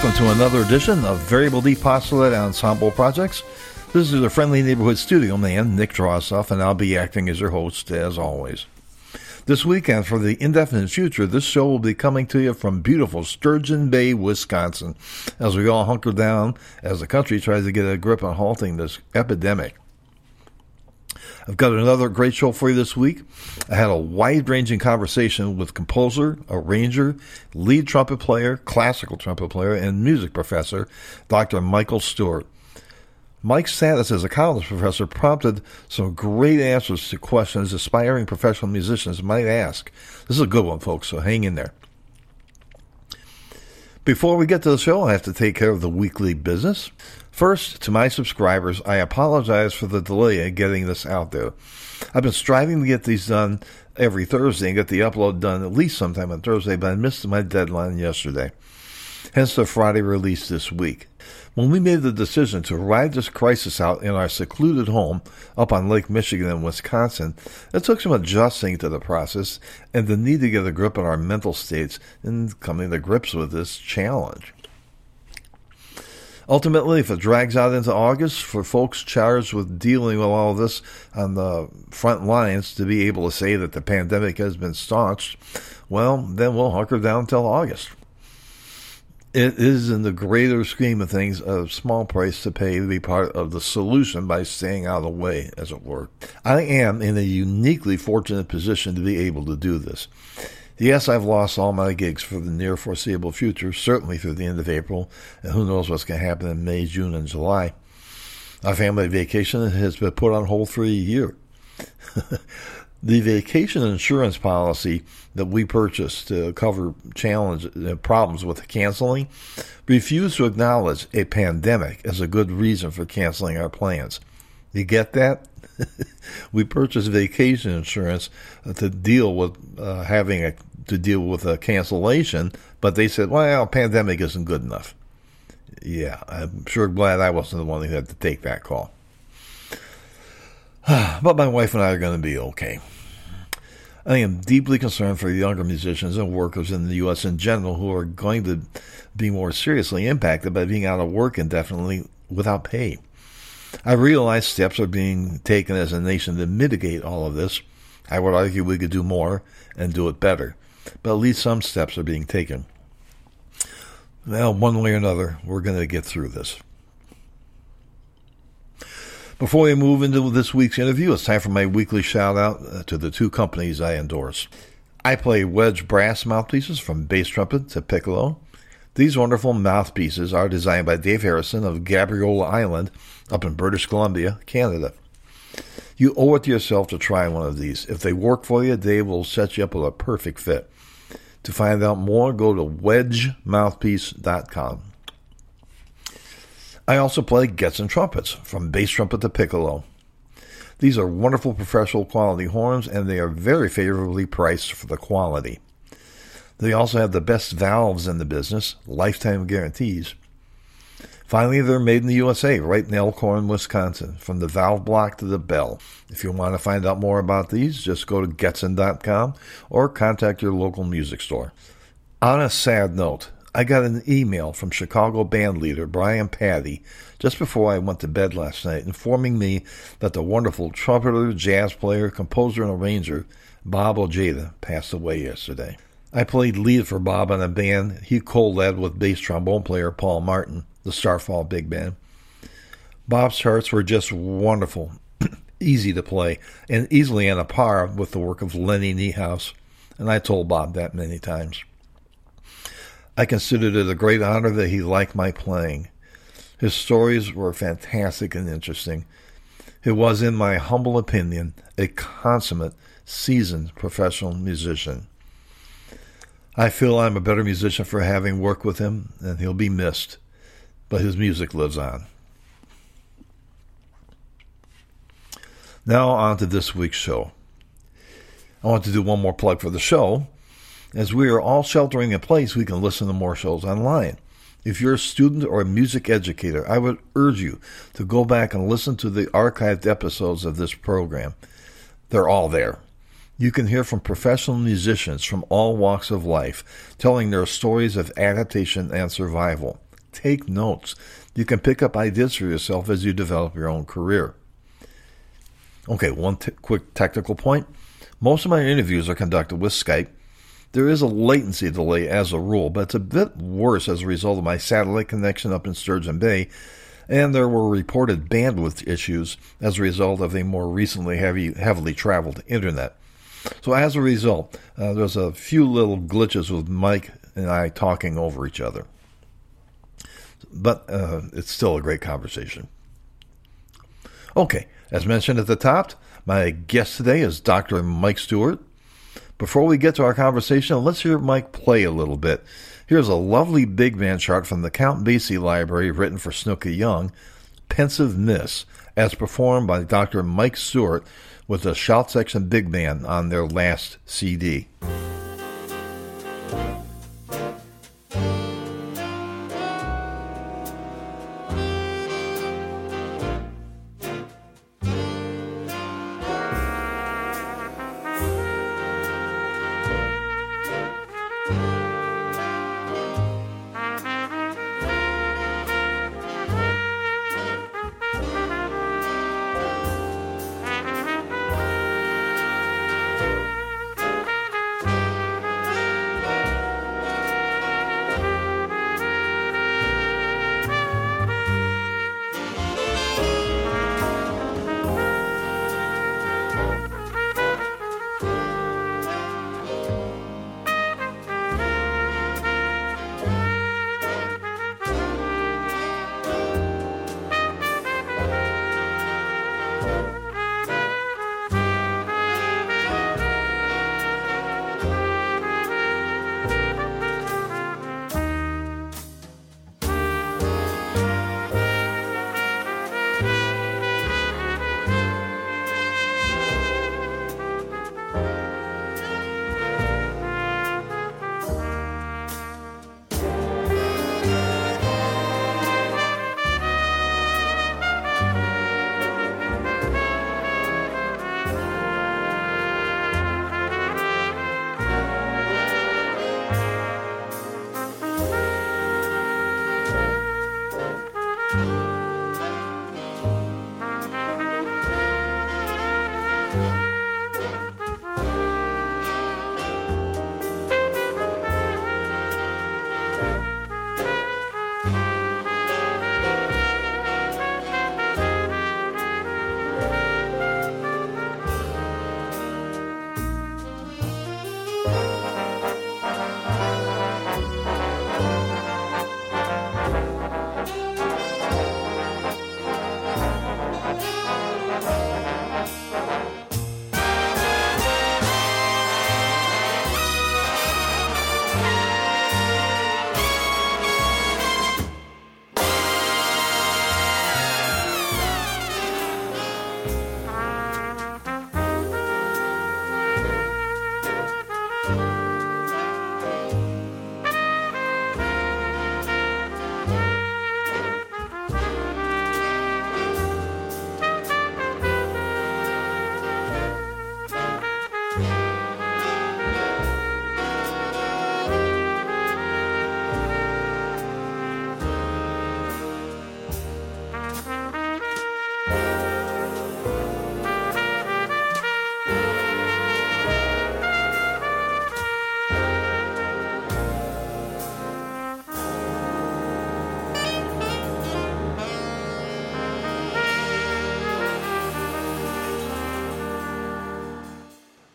welcome to another edition of Variable D Postulate Ensemble Projects. This is the friendly neighborhood studio man, Nick Drossoff, and I'll be acting as your host, as always. This weekend, for the indefinite future, this show will be coming to you from beautiful Sturgeon Bay, Wisconsin, as we all hunker down as the country tries to get a grip on halting this epidemic. I've got another great show for you this week. I had a wide ranging conversation with composer, arranger, lead trumpet player, classical trumpet player, and music professor, Dr. Michael Stewart. Mike's status as a college professor prompted some great answers to questions aspiring professional musicians might ask. This is a good one, folks, so hang in there. Before we get to the show, I have to take care of the weekly business. First, to my subscribers, I apologize for the delay in getting this out there. I've been striving to get these done every Thursday and get the upload done at least sometime on Thursday, but I missed my deadline yesterday. Hence the Friday release this week. When we made the decision to ride this crisis out in our secluded home up on Lake Michigan in Wisconsin, it took some adjusting to the process and the need to get a grip on our mental states and coming to grips with this challenge. Ultimately, if it drags out into August, for folks charged with dealing with all this on the front lines to be able to say that the pandemic has been staunched, well, then we'll hunker down until August. It is, in the greater scheme of things, a small price to pay to be part of the solution by staying out of the way, as it were. I am in a uniquely fortunate position to be able to do this. Yes, I've lost all my gigs for the near foreseeable future, certainly through the end of April, and who knows what's going to happen in May, June, and July. Our family vacation has been put on hold for a year. the vacation insurance policy that we purchased to cover challenge uh, problems with canceling refused to acknowledge a pandemic as a good reason for canceling our plans. You get that? we purchased vacation insurance to deal with uh, having a to deal with a cancellation, but they said, well, pandemic isn't good enough. Yeah, I'm sure glad I wasn't the one who had to take that call. but my wife and I are going to be okay. I am deeply concerned for the younger musicians and workers in the U.S. in general who are going to be more seriously impacted by being out of work indefinitely without pay. I realize steps are being taken as a nation to mitigate all of this. I would argue we could do more and do it better but at least some steps are being taken. Well, one way or another, we're going to get through this. Before we move into this week's interview, it's time for my weekly shout out uh, to the two companies I endorse. I play wedge brass mouthpieces from bass trumpet to piccolo. These wonderful mouthpieces are designed by Dave Harrison of Gabriola Island up in British Columbia, Canada. You owe it to yourself to try one of these. If they work for you, they will set you up with a perfect fit. To find out more, go to wedgemouthpiece.com. I also play Getzen trumpets, from bass trumpet to piccolo. These are wonderful professional quality horns, and they are very favorably priced for the quality. They also have the best valves in the business, lifetime guarantees. Finally, they're made in the USA, right in Elkhorn, Wisconsin, from the valve block to the bell. If you want to find out more about these, just go to Getzen.com or contact your local music store. On a sad note, I got an email from Chicago band leader Brian Patty just before I went to bed last night informing me that the wonderful trumpeter, jazz player, composer, and arranger Bob Ojeda passed away yesterday. I played lead for Bob in a band he co-led with bass trombone player Paul Martin the Starfall Big Band. Bob's charts were just wonderful, easy to play, and easily on a par with the work of Lenny Niehaus, and I told Bob that many times. I considered it a great honor that he liked my playing. His stories were fantastic and interesting. He was, in my humble opinion, a consummate, seasoned professional musician. I feel I'm a better musician for having worked with him, and he'll be missed but his music lives on. Now, on to this week's show. I want to do one more plug for the show. As we are all sheltering in place, we can listen to more shows online. If you're a student or a music educator, I would urge you to go back and listen to the archived episodes of this program. They're all there. You can hear from professional musicians from all walks of life telling their stories of adaptation and survival. Take notes. You can pick up ideas for yourself as you develop your own career. Okay, one t- quick technical point. Most of my interviews are conducted with Skype. There is a latency delay as a rule, but it's a bit worse as a result of my satellite connection up in Sturgeon Bay, and there were reported bandwidth issues as a result of a more recently heavy, heavily traveled internet. So as a result, uh, there's a few little glitches with Mike and I talking over each other. But uh, it's still a great conversation. Okay, as mentioned at the top, my guest today is Dr. Mike Stewart. Before we get to our conversation, let's hear Mike play a little bit. Here's a lovely big band chart from the Count Basie Library written for Snooky Young, Pensive Miss, as performed by Dr. Mike Stewart with the Shout Section Big Band on their last CD.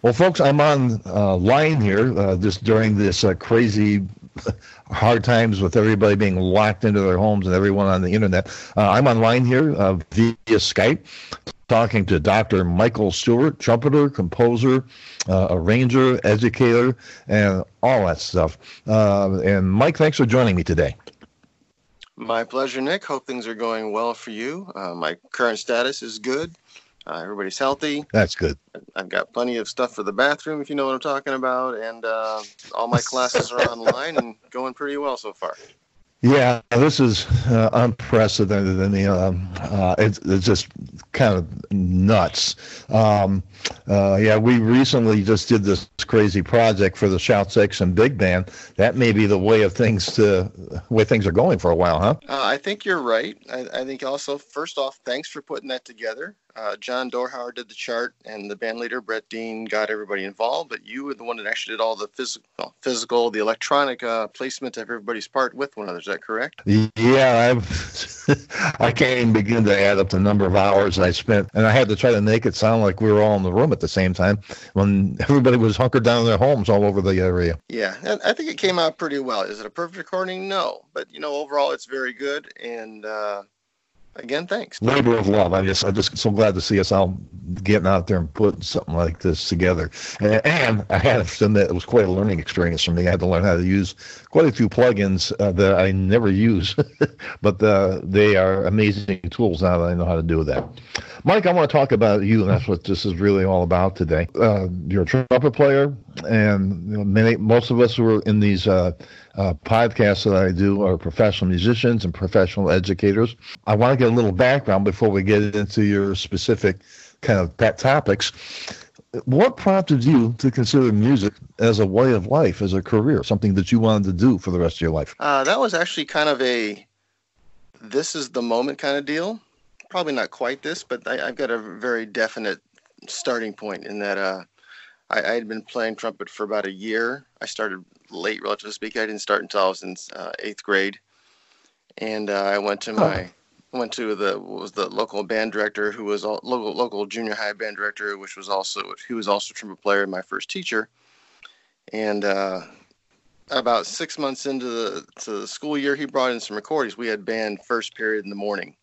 Well, folks, I'm on uh, line here uh, just during this uh, crazy hard times with everybody being locked into their homes and everyone on the internet. Uh, I'm on line here uh, via Skype talking to Dr. Michael Stewart, trumpeter, composer, uh, arranger, educator, and all that stuff. and Mike, thanks for joining me today. My pleasure, Nick. Hope things are going well for you. my current status is good. Uh, everybody's healthy. That's good. I've got plenty of stuff for the bathroom, if you know what I'm talking about, and uh, all my classes are online and going pretty well so far. Yeah, this is uh, unprecedented. I mean, um, uh, it's, it's just kind of nuts. Um, uh, yeah, we recently just did this crazy project for the Shout Section Big Band. That may be the way of things to way things are going for a while, huh? Uh, I think you're right. I, I, think also, first off, thanks for putting that together. Uh, John Dorhauer did the chart, and the band leader Brett Dean got everybody involved. But you were the one that actually did all the physical, physical, the electronic uh, placement of everybody's part with one another. Is that correct? Yeah, I've I can't even begin to add up the number of hours I spent, and I had to try to make it sound like we were all in the room at the same time when everybody was hunkered down in their homes all over the area. Yeah, and I think it came out pretty well. Is it a perfect recording? No, but you know, overall, it's very good, and uh, again, thanks. Labor of love. I just, I'm just so glad to see us all getting out there and putting something like this together. And, and I had to admit, it was quite a learning experience for me. I had to learn how to use quite a few plugins uh, that I never use, but uh, they are amazing tools now that I know how to do that. Mike, I want to talk about you, and that's what this is really all about today. Uh, you're a trumpet player, and many, most of us who are in these uh, uh, podcasts that I do are professional musicians and professional educators. I want to get a little background before we get into your specific kind of pet topics. What prompted you to consider music as a way of life, as a career, something that you wanted to do for the rest of your life? Uh, that was actually kind of a this is the moment kind of deal. Probably not quite this, but I, have got a very definite starting point in that uh, I, I, had been playing trumpet for about a year. I started late, relatively speaking. I didn't start until I was in uh, eighth grade, and uh, I went to my oh. went to the was the local band director who was all, local local junior high band director, which was also he was also a trumpet player and my first teacher, and uh, about six months into the to the school year, he brought in some recordings. We had band first period in the morning,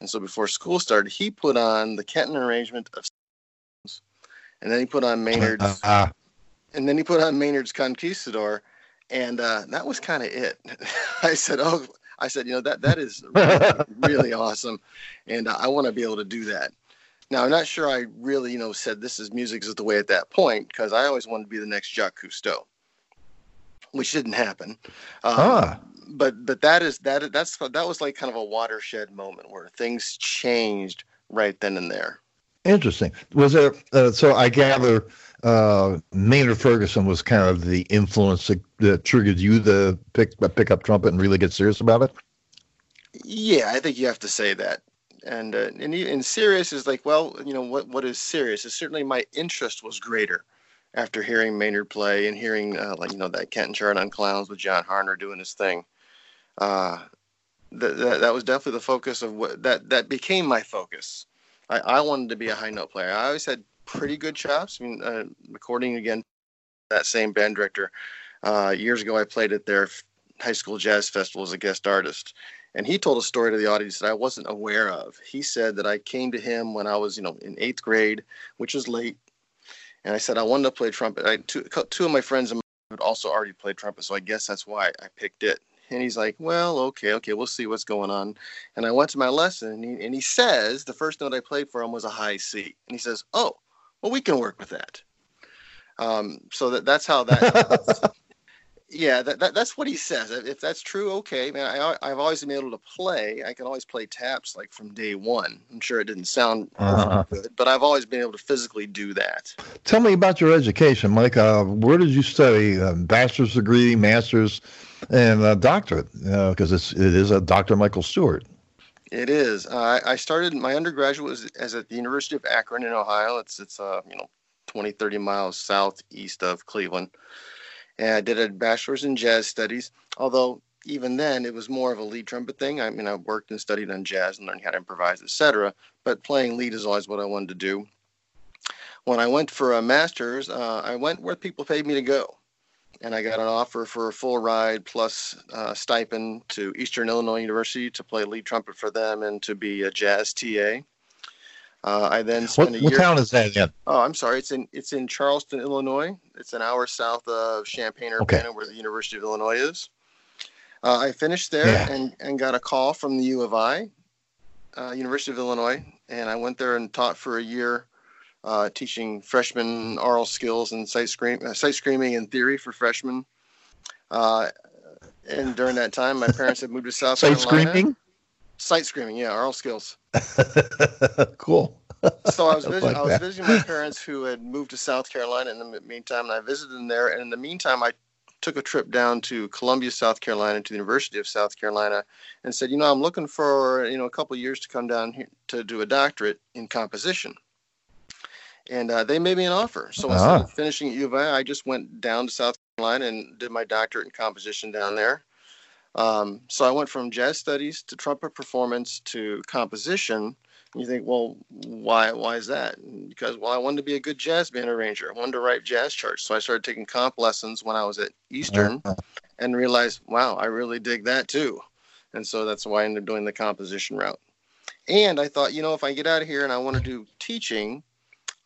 and so before school started, he put on the Kenton arrangement of, and then he put on Maynard's. Uh, and then he put on Maynard's Conquistador, and uh, that was kind of it. I said, "Oh, I said, you know that that is really, really awesome, and uh, I want to be able to do that." Now, I'm not sure I really, you know, said this is music is the way at that point because I always wanted to be the next Jacques Cousteau, which didn't happen. Um, ah. But but that is that that's that was like kind of a watershed moment where things changed right then and there. Interesting. Was there? Uh, so I gather uh, Maynard Ferguson was kind of the influence that, that triggered you to pick pick up trumpet and really get serious about it. Yeah, I think you have to say that. And uh, and and serious is like, well, you know, what what is serious? Is certainly my interest was greater after hearing Maynard play and hearing uh, like you know that Kenton chart on clowns with John Harner doing his thing. Uh, that, that that was definitely the focus of what that that became my focus. I, I wanted to be a high note player. I always had pretty good chops. I mean, uh, recording again, that same band director. Uh, years ago, I played at their high school jazz festival as a guest artist, and he told a story to the audience that I wasn't aware of. He said that I came to him when I was, you know, in eighth grade, which was late, and I said I wanted to play trumpet. I, two, two of my friends had also already played trumpet, so I guess that's why I picked it. And he's like, well, okay, okay, we'll see what's going on. And I went to my lesson, and he, and he says the first note I played for him was a high C. And he says, oh, well, we can work with that. Um, so that that's how that. yeah, that, that that's what he says. If that's true, okay. Man, I, I've always been able to play. I can always play taps like from day one. I'm sure it didn't sound uh-huh. good, but I've always been able to physically do that. Tell me about your education, Mike. Uh, where did you study? Uh, bachelor's degree, master's, and a doctorate? Because uh, it's it is a Dr. Michael Stewart. It is. Uh, I started my undergraduate was as at the University of Akron in Ohio. It's it's uh you know 20 30 miles southeast of Cleveland. And I did a bachelor's in jazz studies. Although even then it was more of a lead trumpet thing. I mean I worked and studied on jazz and learned how to improvise, etc. But playing lead is always what I wanted to do. When I went for a master's, uh, I went where people paid me to go and I got an offer for a full ride plus uh, stipend to Eastern Illinois University to play lead trumpet for them and to be a jazz TA. Uh, I then spent what, a year. What town is that again? Oh, I'm sorry. It's in it's in Charleston, Illinois. It's an hour south of Champaign, Urbana, okay. where the University of Illinois is. Uh, I finished there yeah. and, and got a call from the U of I, uh, University of Illinois, and I went there and taught for a year uh, teaching freshmen aural skills and sight, scream, uh, sight screaming and theory for freshmen. Uh, and during that time, my parents had moved to South Sight Carolina. screaming? Sight screaming, yeah, oral skills. cool. So I was I like I was visiting my parents who had moved to South Carolina in the meantime, and I visited them there. And in the meantime, I took a trip down to Columbia, South Carolina, to the University of South Carolina, and said, you know, I'm looking for you know a couple years to come down here to do a doctorate in composition. And uh, they made me an offer. So instead Ah. of finishing at U of A, I just went down to South Carolina and did my doctorate in composition down there. Um, so I went from jazz studies to trumpet performance to composition. And you think, well, why? Why is that? Because well, I wanted to be a good jazz band arranger. I wanted to write jazz charts. So I started taking comp lessons when I was at Eastern, Uh, and realized, wow, I really dig that too. And so that's why I ended up doing the composition route. And I thought, you know, if I get out of here and I want to do teaching,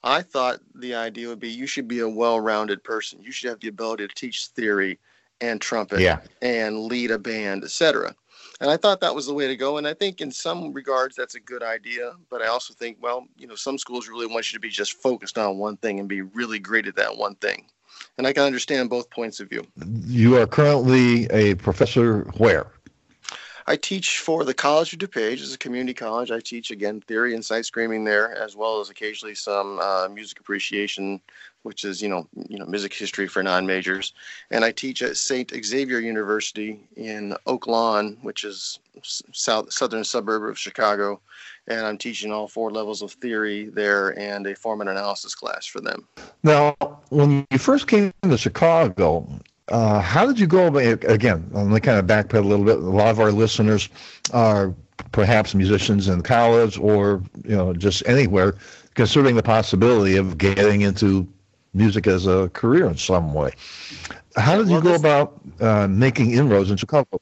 I thought the idea would be you should be a well-rounded person. You should have the ability to teach theory and trumpet yeah. and lead a band, etc. And I thought that was the way to go. And I think in some regards that's a good idea. But I also think, well, you know, some schools really want you to be just focused on one thing and be really great at that one thing. And I can understand both points of view. You are currently a professor where? I teach for the College of DuPage It's a community college. I teach again theory and sight screaming there, as well as occasionally some uh, music appreciation, which is you know you know music history for non-majors. And I teach at Saint Xavier University in Oak Lawn, which is south southern suburb of Chicago. And I'm teaching all four levels of theory there and a form and analysis class for them. Now, when you first came to Chicago, uh, how did you go about Again, I'm going to kind of backpedal a little bit. A lot of our listeners are perhaps musicians in college or you know just anywhere, considering the possibility of getting into music as a career in some way. How did you Well, go this- about uh, making inroads in Chicago?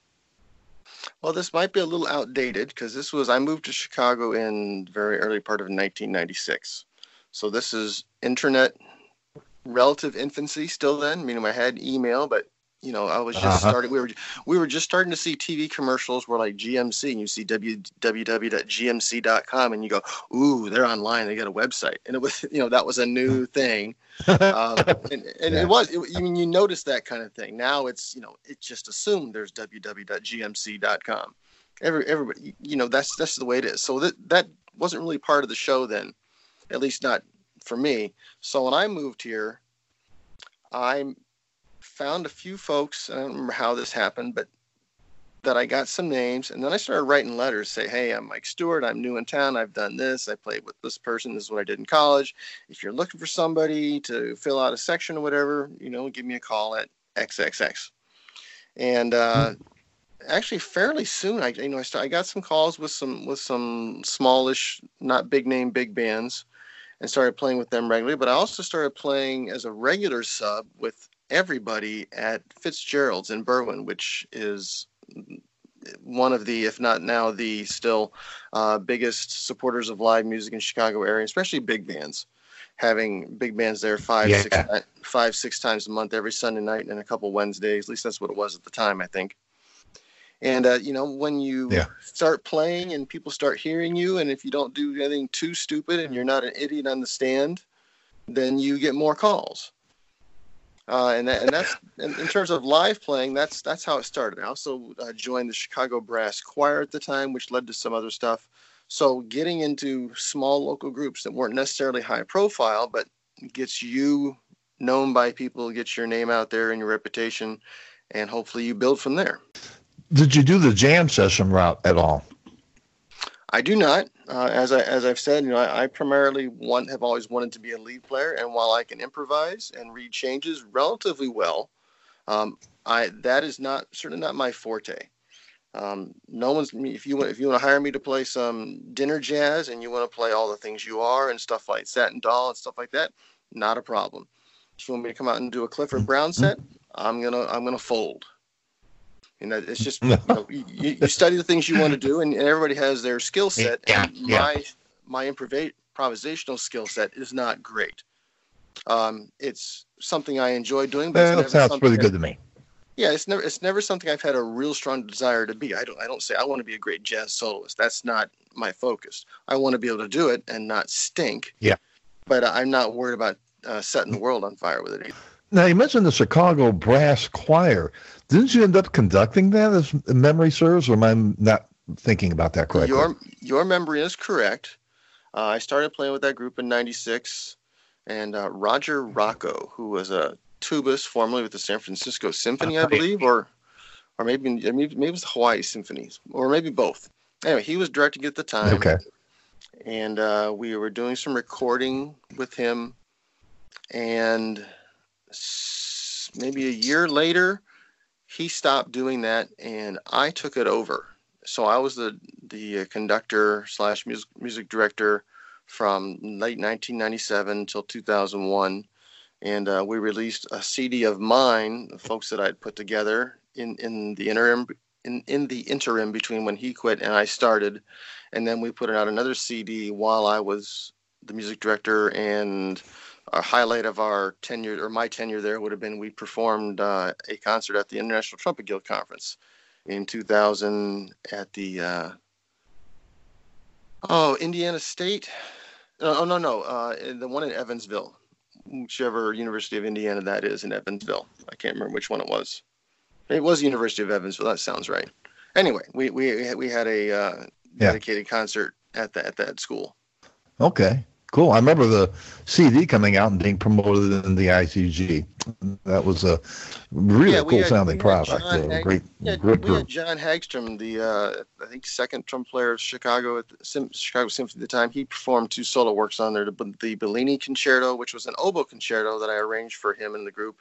Well, this might be a little outdated because this was I moved to Chicago in very early part of 1996. So this is internet relative infancy still then, meaning I had email, but you know, I was just Uh-huh. starting we were we were just starting to see TV commercials where like GMC and you see www.gmc.com and you go, "Ooh, they're online, they got a website." And it was, you know, that was a new thing. um, and, and Yeah. it was it, you mean you notice that kind of thing now it's you know it's just assumed there's www.gmc.com every everybody you know that's that's the way it is so that that wasn't really part of the show then at least not for me so when i moved here i found a few folks i don't remember how this happened but that I got some names, and then I started writing letters. Say, hey, I'm Mike Stewart. I'm new in town. I've done this. I played with this person. This is what I did in college. If you're looking for somebody to fill out a section or whatever, you know, give me a call at XXX. And uh, actually, fairly soon, I you know I, start, I got some calls with some with some smallish, not big name big bands, and started playing with them regularly. But I also started playing as a regular sub with everybody at Fitzgerald's in Berwyn, which is one of the, if not now the still uh, biggest supporters of live music in Chicago area, especially big bands. Having big bands there five, Yeah. six, five, six times a month, every Sunday night and a couple Wednesdays. At least that's what it was at the time, I think. And uh, you know, when you Yeah. start playing and people start hearing you, and if you don't do anything too stupid and you're not an idiot on the stand, then you get more calls. Uh, and that, and that's in, in terms of live playing. That's that's how it started. I also uh, joined the Chicago Brass Choir at the time, which led to some other stuff. So getting into small local groups that weren't necessarily high profile, but gets you known by people, gets your name out there and your reputation, and hopefully you build from there. Did you do the jam session route at all? I do not. Uh, as I as I've said, you know, I, I primarily want have always wanted to be a lead player, and while I can improvise and read changes relatively well, um, I that is not certainly not my forte. Um, no one's if you want if you want to hire me to play some dinner jazz and you want to play all the things you are and stuff like Satin Doll and stuff like that, not a problem. If you want me to come out and do a Clifford Brown set, I'm gonna I'm gonna fold. You know, it's just you, know, you, you study the things you want to do, and, and everybody has their skill set. Yeah, and yeah. my my improva- improvisational skill set is not great. Um, it's something I enjoy doing, but it's That never sounds I- good to me. yeah, it's never it's never something I've had a real strong desire to be. I don't I don't say I want to be a great jazz soloist. That's not my focus. I want to be able to do it and not stink. Yeah. But I'm not worried about uh, setting the world on fire with it. Either. Now you mentioned the Chicago Brass Choir. Didn't you end up conducting that, as memory serves, or am I not thinking about that correctly? Your your memory is correct. Uh, I started playing with that group in '96, and uh, Roger Rocco, who was a tubist formerly with the San Francisco Symphony, I believe, or or maybe maybe maybe it was the Hawaii Symphonies, or maybe both. Anyway, he was directing at the time. Okay. And uh, we were doing some recording with him, and maybe a year later, he stopped doing that, and I took it over. So I was the the conductor slash music music director from late 1997 until 2001, and uh, we released a CD of mine, the folks that I'd put together in in the interim in in the interim between when he quit and I started, and then we put out another CD while I was the music director and a highlight of our tenure or my tenure there would have been we performed uh, a concert at the International Trumpet Guild Conference in 2000 at the uh, oh Indiana State. oh no no uh, the one in Evansville, whichever University of Indiana that is in Evansville. I can't remember which one it was. It was University of Evansville. That sounds right. Anyway, we we we had a uh, dedicated yeah. concert at that at that school. Okay, cool. I remember the CD coming out and being promoted in the ITG. That was a really yeah, cool had, sounding product. Hag- great, yeah, great we had John Hagstrom, the uh, I think second trumpet player of Chicago at the Sim- Chicago Symphony at the time. He performed two solo works on there: the, the Bellini Concerto, which was an oboe concerto that I arranged for him and the group,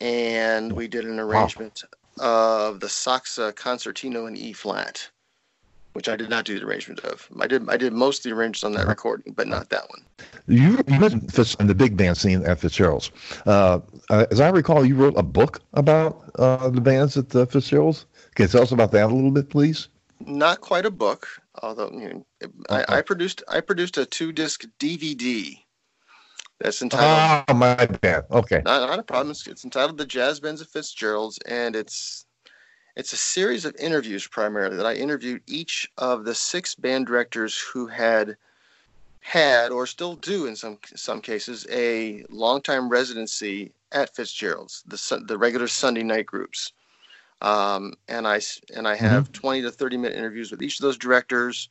and we did an arrangement wow. of the Sachse Concertino in E flat which I did not do the arrangement of. I did I did most of the arrangements on that uh-huh. recording, but not that one. You, you mentioned Fitz in the big band scene at Fitzgerald's. Uh, uh, as I recall, you wrote a book about uh, the bands at the Fitzgerald's. Can you tell us about that a little bit, please? Not quite a book, although you know, I, I, produced I produced a two disc DVD. That's entitled. Oh, my bad. Okay. Not, not a problem. It's, it's entitled "The Jazz Bands of Fitzgerald's," and it's it's a series of interviews primarily that I interviewed each of the six band directors who had had or still do in some some cases a long-time residency at Fitzgerald's, the the regular Sunday night groups. Um, and I and I have mm-hmm. 20 to 30 minute interviews with each of those directors,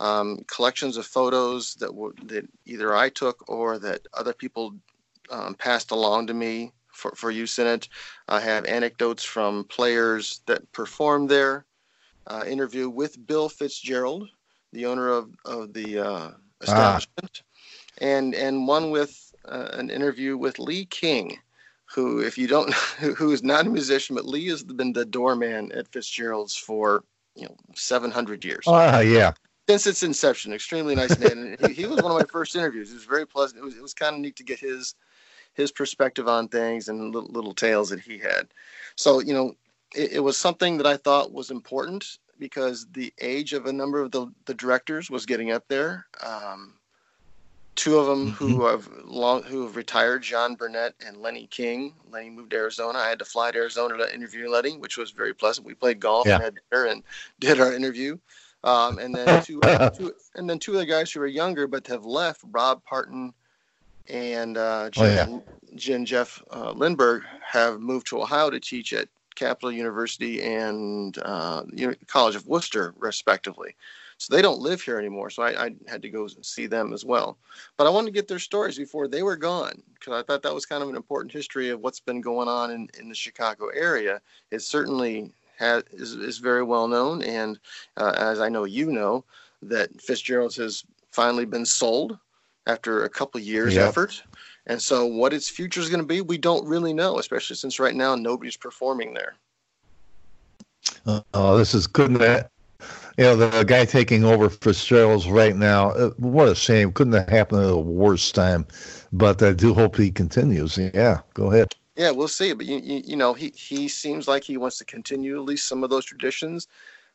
um, collections of photos that were that either I took or that other people um, passed along to me for, for use in it. I have anecdotes from players that performed there. Uh, interview with Bill Fitzgerald, the owner of, of the uh, establishment, ah. and and one with uh, an interview with Lee King, who, if you don't, know who is not a musician, but Lee has been the doorman at Fitzgerald's for you know 700 years. Ah, yeah. Since its inception, extremely nice man. he, he, was one of my first interviews. It was very pleasant. It was it was kind of neat to get his his perspective on things and little, little tales that he had. So, you know, it, it, was something that I thought was important because the age of a number of the, the directors was getting up there. Um, two of them mm-hmm. who have long who have retired, John Burnett and Lenny King. Lenny moved to Arizona. I had to fly to Arizona to interview Lenny, which was very pleasant. We played golf yeah. and had dinner and did our interview. Um, and then two, two, and then two other guys who are younger but have left, Rob Parton and uh, Jen, oh, yeah. Jen Jeff uh, Lindberg have moved to Ohio to teach at Capital University and uh, College of Wooster, respectively. So they don't live here anymore. So I, I, had to go see them as well. But I wanted to get their stories before they were gone because I thought that was kind of an important history of what's been going on in, in the Chicago area. It certainly has, is, is very well known. And uh, as I know you know, that Fitzgerald's has finally been sold after a couple years yep. effort. And so, what its future is going to be, we don't really know, especially since right now nobody's performing there. Uh, oh, this is couldn't that, you know, the guy taking over Fitzgerald's right now. Uh, what a shame! Couldn't have happened at a worse time. But I do hope he continues. Yeah, go ahead. Yeah, we'll see. But you, you, you know, he he seems like he wants to continue at least some of those traditions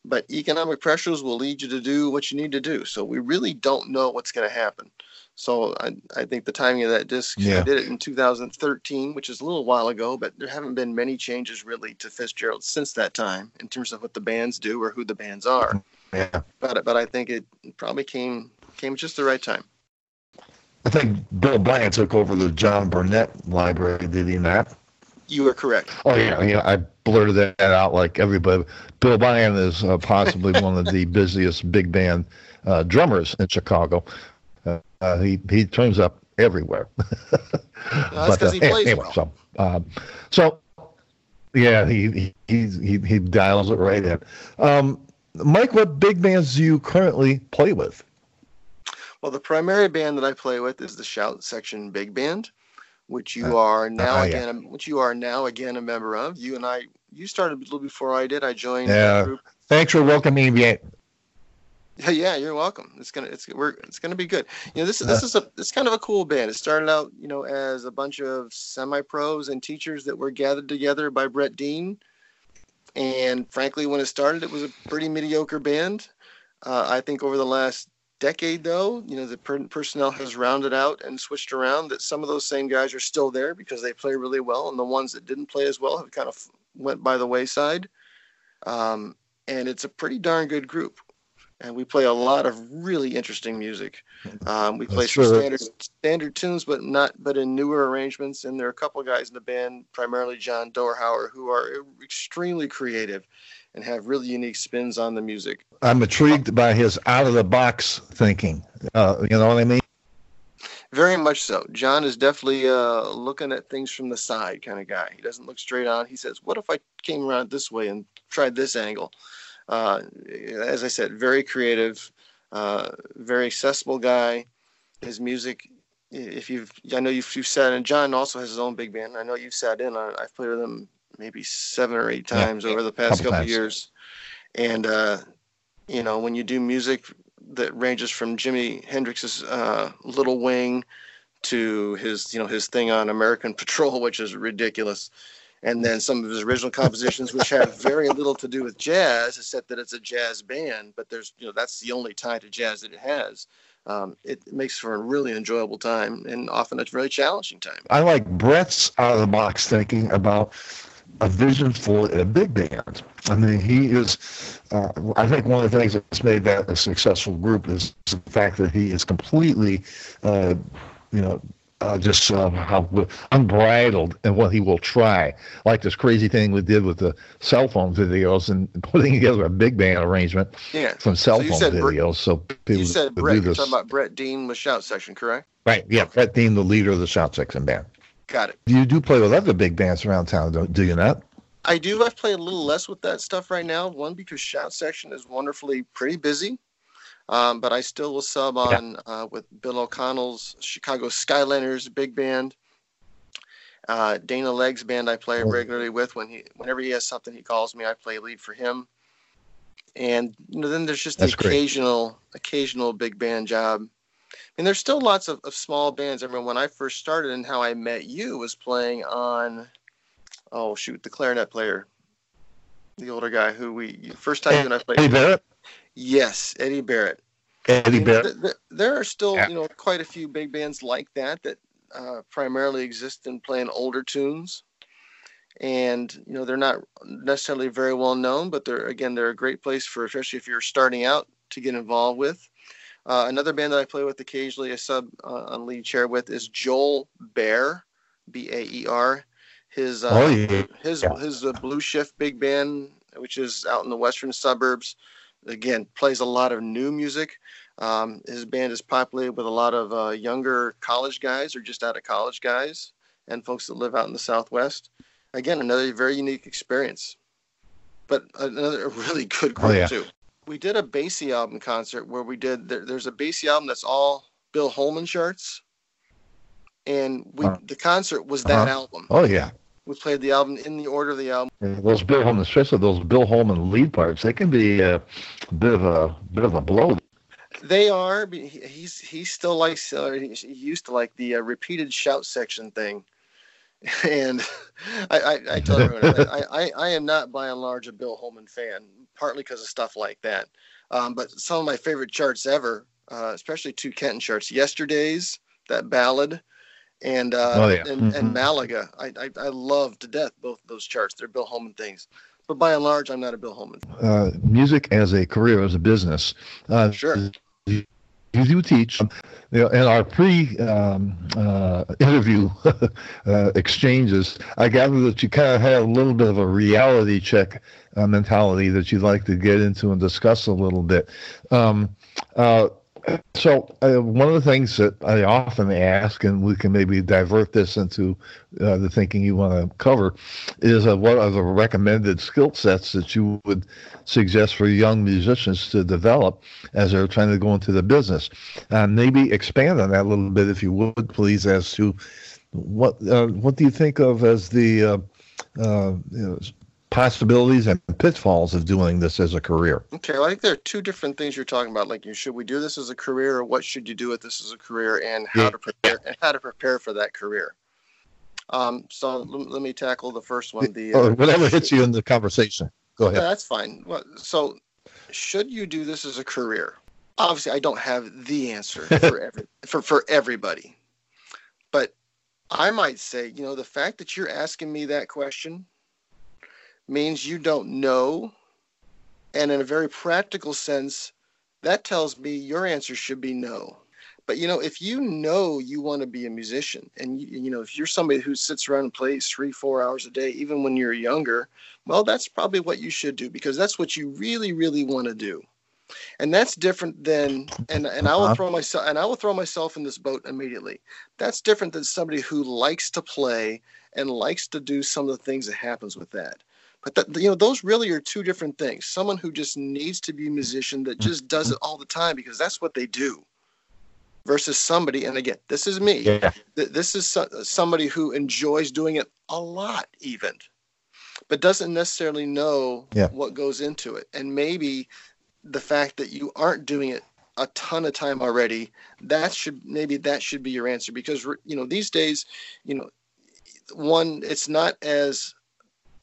but economic pressures will lead you to do what you need to do. So we really don't know what's going to happen. So I, I think the timing of that disc, yeah. I did it in 2013, which is a little while ago, but there haven't been many changes really to Fitzgerald since that time in terms of what the bands do or who the bands are. Yeah. But but I think it probably came came just the right time. I think Bill Bryant took over the John Burnett library, did he not? You are correct. Oh yeah, yeah. I blurted that out like everybody. Bill Bryant is uh, possibly one of the busiest big band uh, drummers in Chicago. Uh, he he turns up everywhere. that's because uh, he plays anyway, well. So, um, so yeah, he he he he dials it right in. Um, Mike, what big bands do you currently play with? Well, the primary band that I play with is the Shout Section Big Band, which you uh, are now uh, again, yeah. which you are now again a member of. You and I, you started a little before I did. I joined. Yeah. Thanks for welcoming me. Yeah, you're welcome. It's gonna it's we're it's gonna be good. You know, this is this uh. is a it's kind of a cool band. It started out, you know, as a bunch of semi pros and teachers that were gathered together by Brett Dean. And frankly, when it started, it was a pretty mediocre band. Uh, I think over the last decade, though, you know, the per- personnel has rounded out and switched around. That some of those same guys are still there because they play really well, and the ones that didn't play as well have kind of went by the wayside. Um, and it's a pretty darn good group and we play a lot of really interesting music. Um, we play some standard standard tunes, but not but in newer arrangements. And there are a couple of guys in the band, primarily John Dorhauer, who are extremely creative and have really unique spins on the music. I'm intrigued by his out of the box thinking. Uh, you know what I mean? Very much so. John is definitely uh, looking at things from the side kind of guy. He doesn't look straight on. He says, "What if I came around this way and tried this angle?" Uh, as I said, very creative, uh, very accessible guy. His music, if you've, I know you've, you've sat in. John also has his own big band. I know you've sat in on. I've played with him maybe seven or eight times yeah, over the past couple, couple years. And uh, you know, when you do music that ranges from Jimi Hendrix's uh, Little Wing to his, you know, his thing on American Patrol, which is ridiculous and then some of his original compositions, which have very little to do with jazz, except that it's a jazz band. But there's, you know, that's the only tie to jazz that it has. Um, it makes for a really enjoyable time, and often a very challenging time. I like Brett's out of the box thinking about a vision for a big band. I mean, he is. Uh, I think one of the things that's made that a successful group is the fact that he is completely, uh, you know, uh, just uh, how unbridled and what he will try. Like this crazy thing we did with the cell phone videos and putting together a big band arrangement yeah. from cell so phone videos. so people you said Brett, you're talking about Brett Dean with Shout Section, correct? Right. Yeah, Brett Dean, the leader of the Shout Section band. Got it. You do play with other big bands around town, do, do you not? I do. I've played a little less with that stuff right now. One because Shout Section is wonderfully pretty busy. Um, but I still will sub on uh, with Bill O'Connell's Chicago Skyliners big band. Uh, Dana Legg's band I play regularly with. When he, whenever he has something, he calls me. I play lead for him. And you know, then there's just the occasional, great. occasional big band job. I mean, there's still lots of, of small bands. I remember when I first started and how I met you was playing on, oh shoot, the clarinet player, the older guy who we first time you and I played. Hey, Barrett. Yes, Eddie Barrett. Eddie Barrett. Th- there are still, yeah. you know, quite a few big bands like that that uh, primarily exist in playing older tunes, and you know they're not necessarily very well known, but they're again they're a great place for, especially if you're starting out, to get involved with. Uh, another band that I play with occasionally, a sub uh, on lead chair with, is Joel Baer, B A E R. His uh, oh, yeah. his his uh, Blue Shift big band, which is out in the western suburbs again plays a lot of new music. Um, his band is populated with a lot of uh, younger college guys or just out of college guys and folks that live out in the Southwest. Again, another very unique experience, but another really good group oh, yeah. too. We did a Basie album concert where we did there, there's a Basie album that's all Bill Holman charts, and we uh, the concert was that uh-huh. album. Oh yeah, we played the album in the order of the album. those Bill Holman, especially those Bill Holman lead parts, they can be a bit of a bit of a blow. They are. He's he still likes. Uh, he used to like the uh, repeated shout section thing, and I I, I tell everyone I, I I am not by and large a Bill Holman fan, partly because of stuff like that. Um, but some of my favorite charts ever, uh, especially two Kenton charts, yesterday's that ballad and uh, oh, yeah. and, mm-hmm. and, Malaga. I, I, I love to death both of those charts. They're Bill Holman things, but by and large, I'm not a Bill Holman. Uh, music as a career, as a business. Uh, sure. you do teach. Um, you know, in our pre-interview um, uh, exchanges, I gather that you kind of had a little bit of a reality check uh, mentality that you'd like to get into and discuss a little bit. Um, uh, so uh, one of the things that I often ask, and we can maybe divert this into uh, the thinking you want to cover, is uh, what are the recommended skill sets that you would suggest for young musicians to develop as they're trying to go into the business? And maybe expand on that a little bit, if you would, please, as to what uh, what do you think of as the uh, uh, you know, possibilities and pitfalls of doing this as a career. Okay, well, I think there are two different things you're talking about. Like, should we do this as a career, or what should you do with this as a career, and how yeah. to prepare and how to prepare for that career. Um, so l- let me tackle the first one. The uh, whatever hits you in the conversation. Go ahead. Yeah, that's fine. Well, so should you do this as a career? Obviously, I don't have the answer for every for for everybody, but I might say, you know, the fact that you're asking me that question means you don't know. And in a very practical sense, that tells me your answer should be no. But you know, if you know you want to be a musician, and you, you know, if you're somebody who sits around and plays three, four hours a day, even when you're younger, well, that's probably what you should do because that's what you really, really want to do. And that's different than, and and I will uh-huh. throw myself, and I will throw myself in this boat immediately. That's different than somebody who likes to play and likes to do some of the things that happens with that. But that, you know, those really are two different things. Someone who just needs to be a musician that mm-hmm. just does it all the time because that's what they do, versus somebody. And again, this is me. Yeah. This is somebody who enjoys doing it a lot, even, but doesn't necessarily know yeah. what goes into it. And maybe the fact that you aren't doing it a ton of time already, that should maybe that should be your answer because you know these days, you know, one it's not as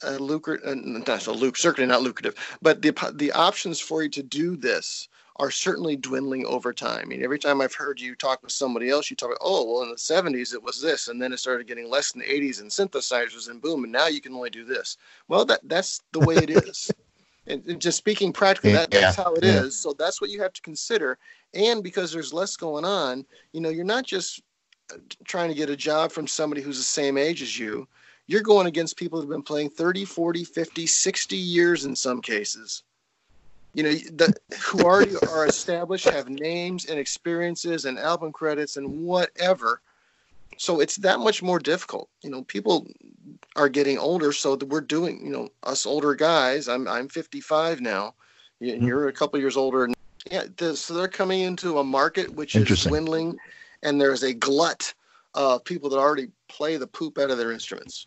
uh, lucrative, uh, not so luc- certainly not lucrative, but the the options for you to do this are certainly dwindling over time. I mean, every time I've heard you talk with somebody else, you talk about, oh, well, in the 70s it was this, and then it started getting less in the 80s and synthesizers and boom, and now you can only do this. Well, that that's the way it is. and, and, just speaking practically, that, that's how it yeah. is. So that's what you have to consider. And because there's less going on, you know, you're not just uh, trying to get a job from somebody who's the same age as you you're going against people who've been playing 30, 40, 50, 60 years in some cases. You know, the, who already are established, have names and experiences and album credits and whatever. So it's that much more difficult. You know, people are getting older, so that we're doing. You know, us older guys. I'm I'm 55 now. Mm-hmm. You're a couple years older. Yeah, so they're coming into a market which is dwindling, and there's a glut of people that already play the poop out of their instruments.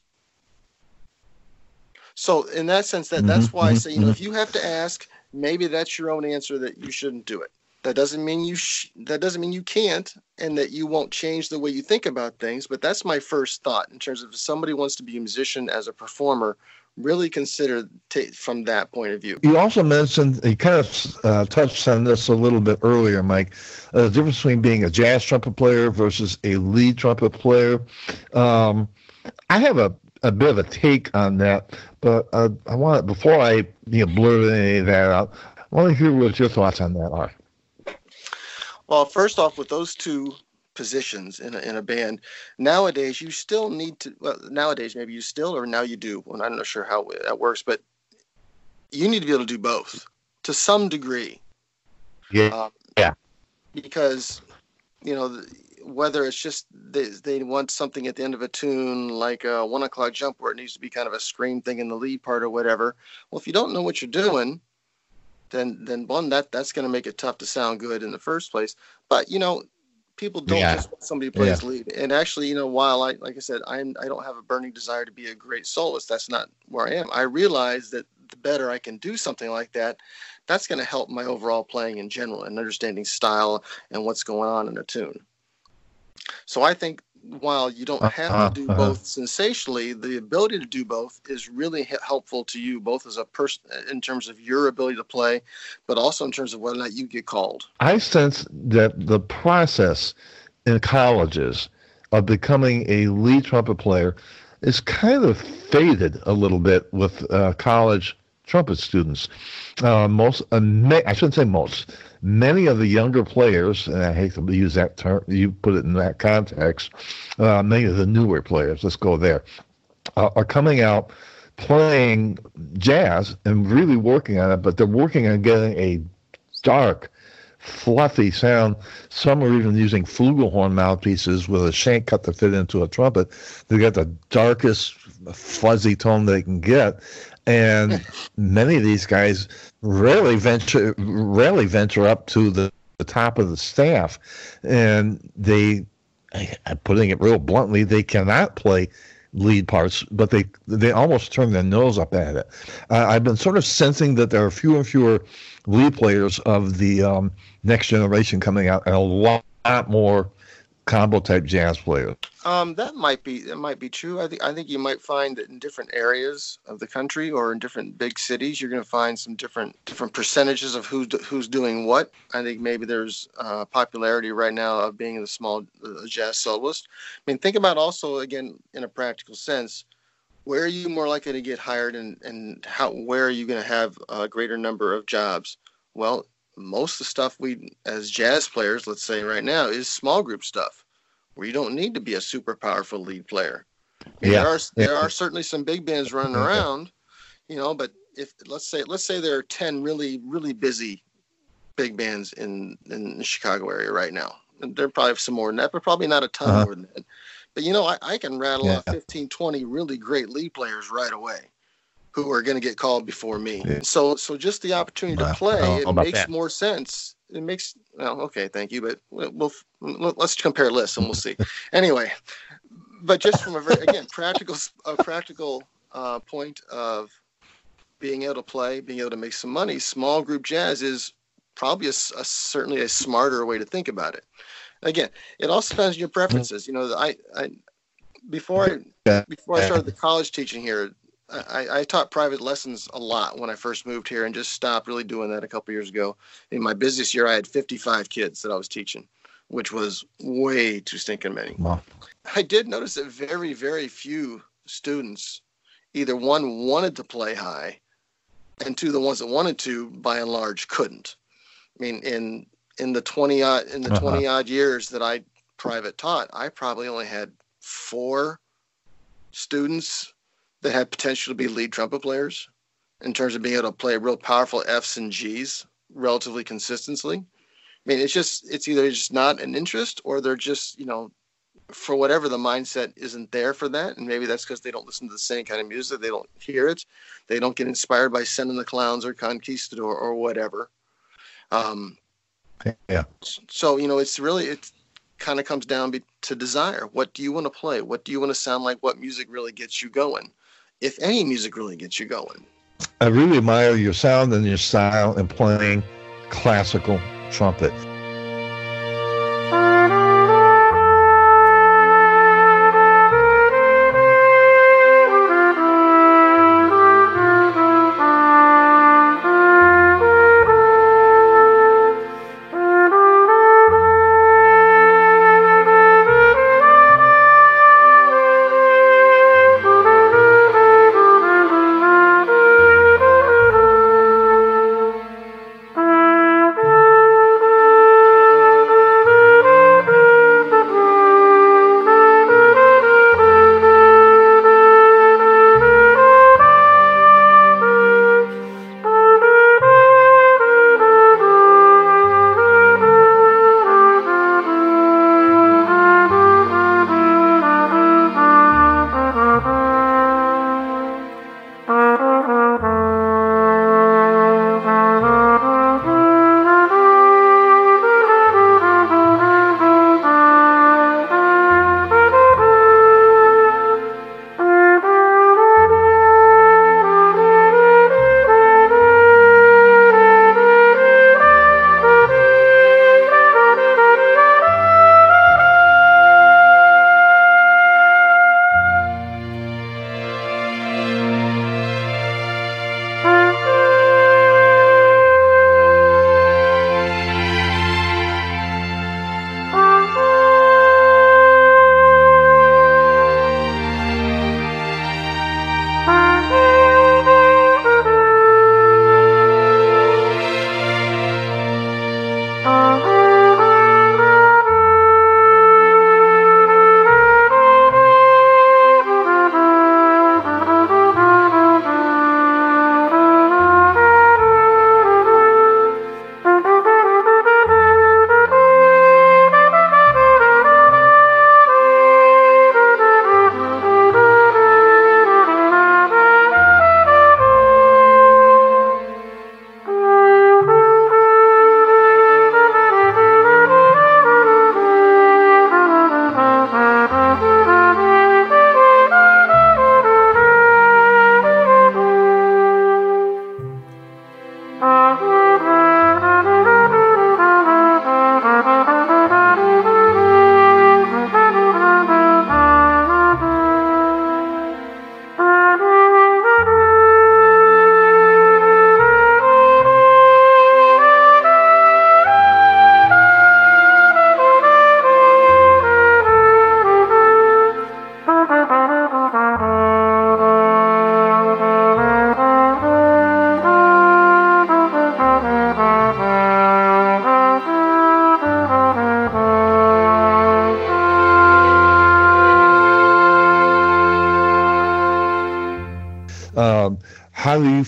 So in that sense, that that's mm-hmm, why I say, you know, if mm-hmm. you have to ask, maybe that's your own answer that you shouldn't do it. That doesn't mean you sh- that doesn't mean you can't, and that you won't change the way you think about things. But that's my first thought in terms of if somebody wants to be a musician as a performer, really consider t- from that point of view. You also mentioned you kind of uh, touched on this a little bit earlier, Mike. Uh, the difference between being a jazz trumpet player versus a lead trumpet player. Um, I have a a bit of a take on that, but uh, I want to before I you know, blurt any of that out, I want to hear what your thoughts on that are. Well, first off, with those two positions in a, in a band, nowadays you still need to. Well, nowadays maybe you still, or now you do. Well, I'm not sure how that works, but you need to be able to do both to some degree. Yeah. Um, yeah. Because you know whether it's just they, they want something at the end of a tune like a one o'clock jump where it needs to be kind of a scream thing in the lead part or whatever. Well, if you don't know what you're doing, then then one that that's going to make it tough to sound good in the first place. But you know, people don't yeah. just want somebody plays yeah. lead. And actually, you know, while I like I said, I'm I don't have a burning desire to be a great soloist. That's not where I am. I realize that the better I can do something like that, that's going to help my overall playing in general and understanding style and what's going on in a tune. So I think while you don't have uh-huh, to do uh-huh. both sensationally, the ability to do both is really helpful to you, both as a person in terms of your ability to play, but also in terms of whether or not you get called. I sense that the process in colleges of becoming a lead trumpet player is kind of faded a little bit with uh, college trumpet students. Uh, most, uh, may, I shouldn't say most. Many of the younger players, and I hate to use that term, you put it in that context. Uh, many of the newer players, let's go there, uh, are coming out playing jazz and really working on it, but they're working on getting a dark, fluffy sound. Some are even using flugelhorn mouthpieces with a shank cut to fit into a trumpet. They get the darkest fuzzy tone they can get, and many of these guys rarely venture rarely venture up to the, the top of the staff, and they. I'm putting it real bluntly, they cannot play lead parts, but they they almost turn their nose up at it. Uh, I've been sort of sensing that there are fewer and fewer lead players of the um, next generation coming out, and a lot, lot more combo type jazz players. Um, that might be that might be true. I think I think you might find that in different areas of the country or in different big cities, you're going to find some different different percentages of who's who's doing what. I think maybe there's uh, popularity right now of being a small uh, jazz soloist. I mean, think about also again in a practical sense. Where are you more likely to get hired, and, and how? Where are you going to have a greater number of jobs? Well, most of the stuff we as jazz players, let's say right now, is small group stuff where you don't need to be a super powerful lead player. yeah. There are there are certainly some big bands running around, you know, but if let's say let's say there are ten really really busy big bands in in the Chicago area right now. And there probably some more than that, but probably not a ton uh-huh. more than that. But you know, I, I can rattle yeah. off 15, 20 really great lead players right away who are going to get called before me. Yeah. So so just the opportunity to play, it makes that. more sense. It makes well, okay, thank you, but we'll, we'll let's compare lists and we'll see. anyway, but just from a very again practical a practical uh, point of being able to play, being able to make some money, small group jazz is probably a, a certainly a smarter way to think about it. Again, it also depends on your preferences. You know, I, I before I before I started the college teaching here, I, I, taught private lessons a lot when I first moved here and just stopped really doing that a couple years ago. In my busiest year, I had 55 kids that I was teaching, which was way too stinking many. Wow. I did notice that very, very few students, either one wanted to play high, and two, the ones that wanted to, by and large, couldn't. I mean, in in the 20 odd in the uh-huh. 20 odd years that I private taught, I probably only had four students that had potential to be lead trumpet players in terms of being able to play real powerful Fs and Gs relatively consistently. I mean, it's just it's either just not an interest or they're just you know for whatever the mindset isn't there for that, and maybe that's because they don't listen to the same kind of music, they don't hear it, they don't get inspired by Send in the Clowns or Conquistador or whatever. Um, yeah. So you know, it's really it kind of comes down to desire. What do you want to play? What do you want to sound like? What music really gets you going? If any music really gets you going. I really admire your sound and your style in playing classical trumpet.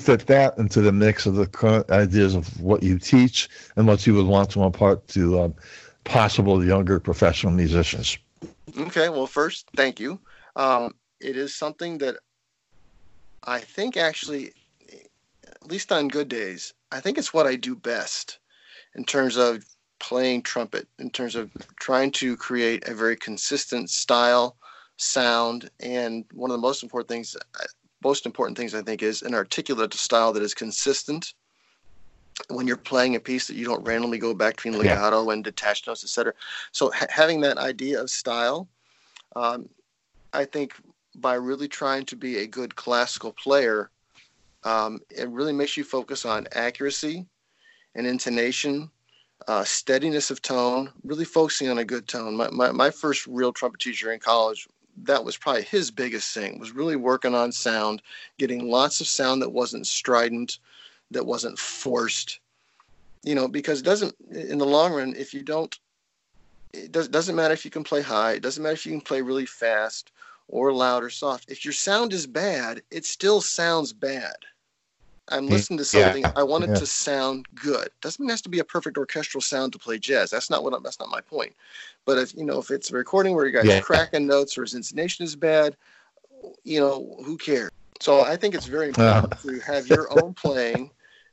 Fit that into the mix of the current ideas of what you teach and what you would want to impart to um, possible younger professional musicians? Okay, well, first, thank you. Um, it is something that I think actually, at least on good days, I think it's what I do best in terms of playing trumpet, in terms of trying to create a very consistent style, sound, and one of the most important things most important things I think is an articulate style that is consistent. When you're playing a piece that you don't randomly go back between legato yeah. and detached notes, etc. So ha- having that idea of style, um, I think by really trying to be a good classical player, um, it really makes you focus on accuracy and intonation, uh, steadiness of tone, really focusing on a good tone. My, my, my first real trumpet teacher in college that was probably his biggest thing was really working on sound getting lots of sound that wasn't strident that wasn't forced. You know because it doesn't in the long run if you don't it does, doesn't matter if you can play high it doesn't matter if you can play really fast or loud or soft. If your sound is bad it still sounds bad I'm listening to something. Yeah. I want it yeah. to sound good. Doesn't mean it has to be a perfect orchestral sound to play jazz. That's not what. I'm, that's not my point. But if you know, if it's a recording where you guys yeah. cracking notes or his intonation is bad, you know, who cares? So I think it's very important uh. to have your own playing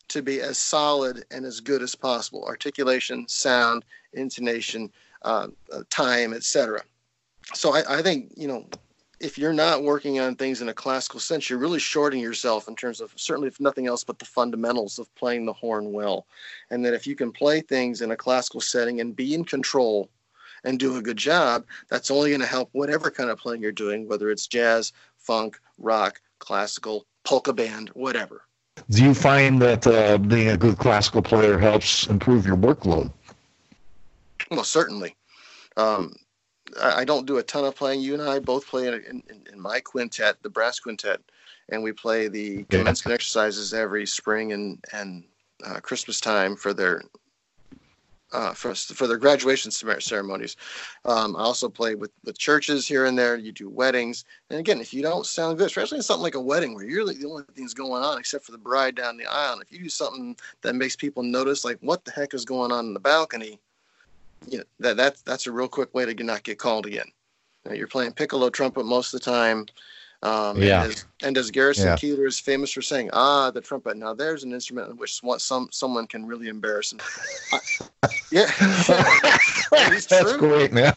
to be as solid and as good as possible. Articulation, sound, intonation, uh, uh, time, etc. So I, I think you know if you're not working on things in a classical sense, you're really shorting yourself in terms of certainly, if nothing else, but the fundamentals of playing the horn well. And that if you can play things in a classical setting and be in control and do a good job, that's only going to help whatever kind of playing you're doing, whether it's jazz, funk, rock, classical, polka band, whatever. Do you find that uh, being a good classical player helps improve your workload? Well, certainly. Um, I don't do a ton of playing. You and I both play in, in, in my quintet, the brass quintet, and we play the commencement exercises every spring and and uh, Christmas time for their uh, for for their graduation ceremonies. Um, I also play with with churches here and there. You do weddings, and again, if you don't sound good, especially in something like a wedding where you're like the only thing's going on except for the bride down the aisle, and if you do something that makes people notice, like what the heck is going on in the balcony you know, that that's that's a real quick way to not get called again. you're playing piccolo trumpet most of the time. Um, yeah. And as, and as Garrison yeah. Keillor is famous for saying, "Ah, the trumpet." Now there's an instrument in which some someone can really embarrass him. I, yeah, that's true. great, man.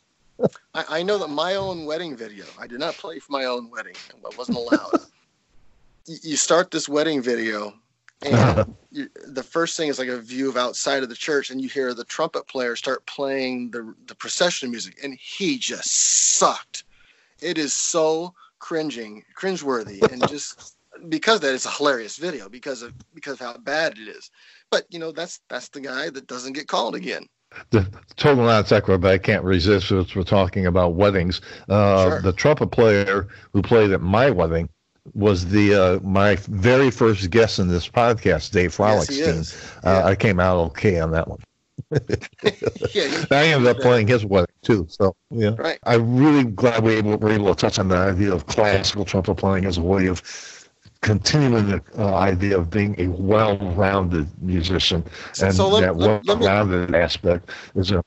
I, I, know that my own wedding video. I did not play for my own wedding. I wasn't allowed. you start this wedding video and you, the first thing is like a view of outside of the church, and you hear the trumpet player start playing the the procession music, and he just sucked. It is so cringing, cringeworthy, and just because that it's a hilarious video because of because of how bad it is. But you know that's that's the guy that doesn't get called again the total non sequitur, but I can't resist since we're talking about weddings. Uh, sure. The trumpet player who played at my wedding was the uh, my very first guest in this podcast, Dave Frolickstein. Yes, uh, I came out okay on that one. yeah, I ended up playing his wedding too. So yeah, right. I'm really glad we were able to touch on the idea of classical trumpet playing as a way of continuing the uh, idea of being a well-rounded musician, and so let, that well-rounded aspect is a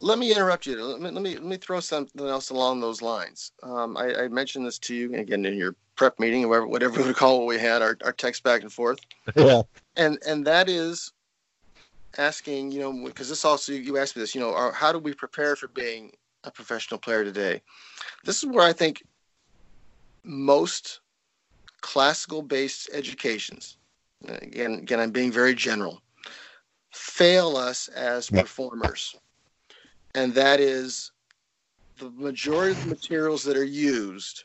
let me interrupt you. Let me let me, let me throw something else along those lines. Um, I, I, mentioned this to you again in your prep meeting, whatever whatever we would call what we had, our, our text back and forth. Yeah. And and that is asking, you know, because this also you asked me this, you know, are, how do we prepare for being a professional player today? This is where I think most classical based educations, again, again, I'm being very general, fail us as performers and that is the majority of the materials that are used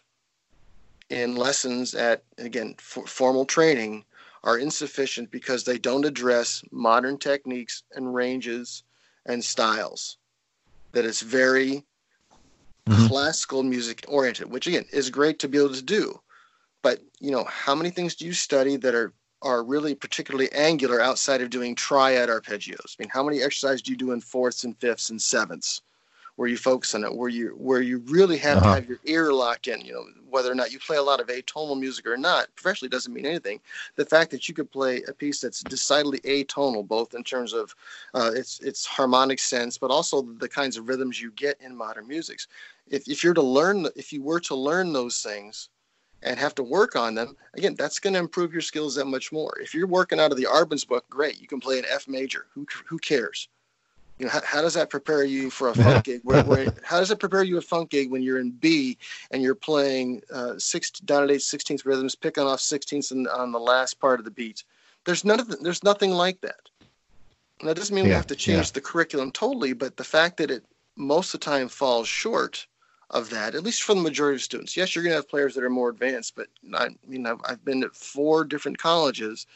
in lessons at again for formal training are insufficient because they don't address modern techniques and ranges and styles that it's very mm-hmm. classical music oriented which again is great to be able to do but you know how many things do you study that are are really particularly angular outside of doing triad arpeggios. I mean, how many exercises do you do in fourths and fifths and sevenths where you focus on it, where you where you really have uh-huh. to have your ear locked in. You know, whether or not you play a lot of atonal music or not, professionally doesn't mean anything. The fact that you could play a piece that's decidedly atonal, both in terms of uh, its its harmonic sense, but also the kinds of rhythms you get in modern music. If if you're to learn, if you were to learn those things and have to work on them, again, that's going to improve your skills that much more. If you're working out of the Arban's book, great, you can play an F major. Who who cares? You know, how, how does that prepare you for a funk gig? Where, where, how does it prepare you a funk gig when you're in B and you're playing uh, six down at eight sixteenth rhythms, picking off sixteenths on the last part of the beat? There's none of the, there's nothing like that. And that doesn't mean yeah, we have to change yeah. the curriculum totally, but the fact that it most of the time falls short of that, at least for the majority of students. Yes, you're going to have players that are more advanced, but I mean, I've, I've been at four different colleges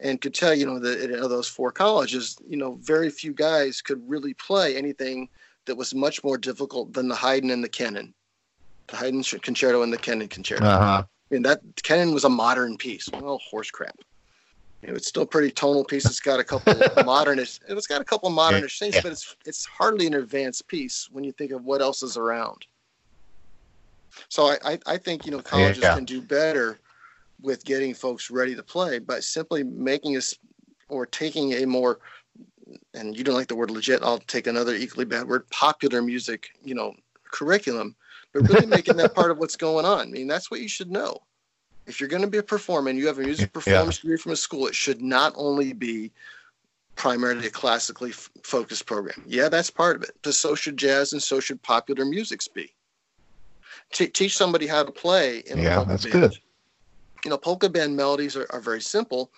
and could tell, you know, that in those four colleges, you know, very few guys could really play anything that was much more difficult than the Haydn and the Kennan, the Haydn concerto and the Kennan concerto. Uh-huh. I mean, that Kennan was a modern piece. Well, horse crap. You know, it's still a pretty tonal piece. It's got a couple modernist. It's got a couple modernish things, yeah. but it's it's hardly an advanced piece when you think of what else is around. So I, I, I think you know colleges yeah. can do better with getting folks ready to play by simply making us or taking a more and you don't like the word legit i'll take another equally bad word popular music you know curriculum but really making that part of what's going on. I mean that's what you should know. If you're going to be a performer and you have a music performance yeah. degree from a school it should not only be primarily a classically f- focused program. Yeah that's part of it. But so should jazz and so should popular music be. T- teach somebody how to play in yeah that's band. good you know, polka band melodies are, are very simple,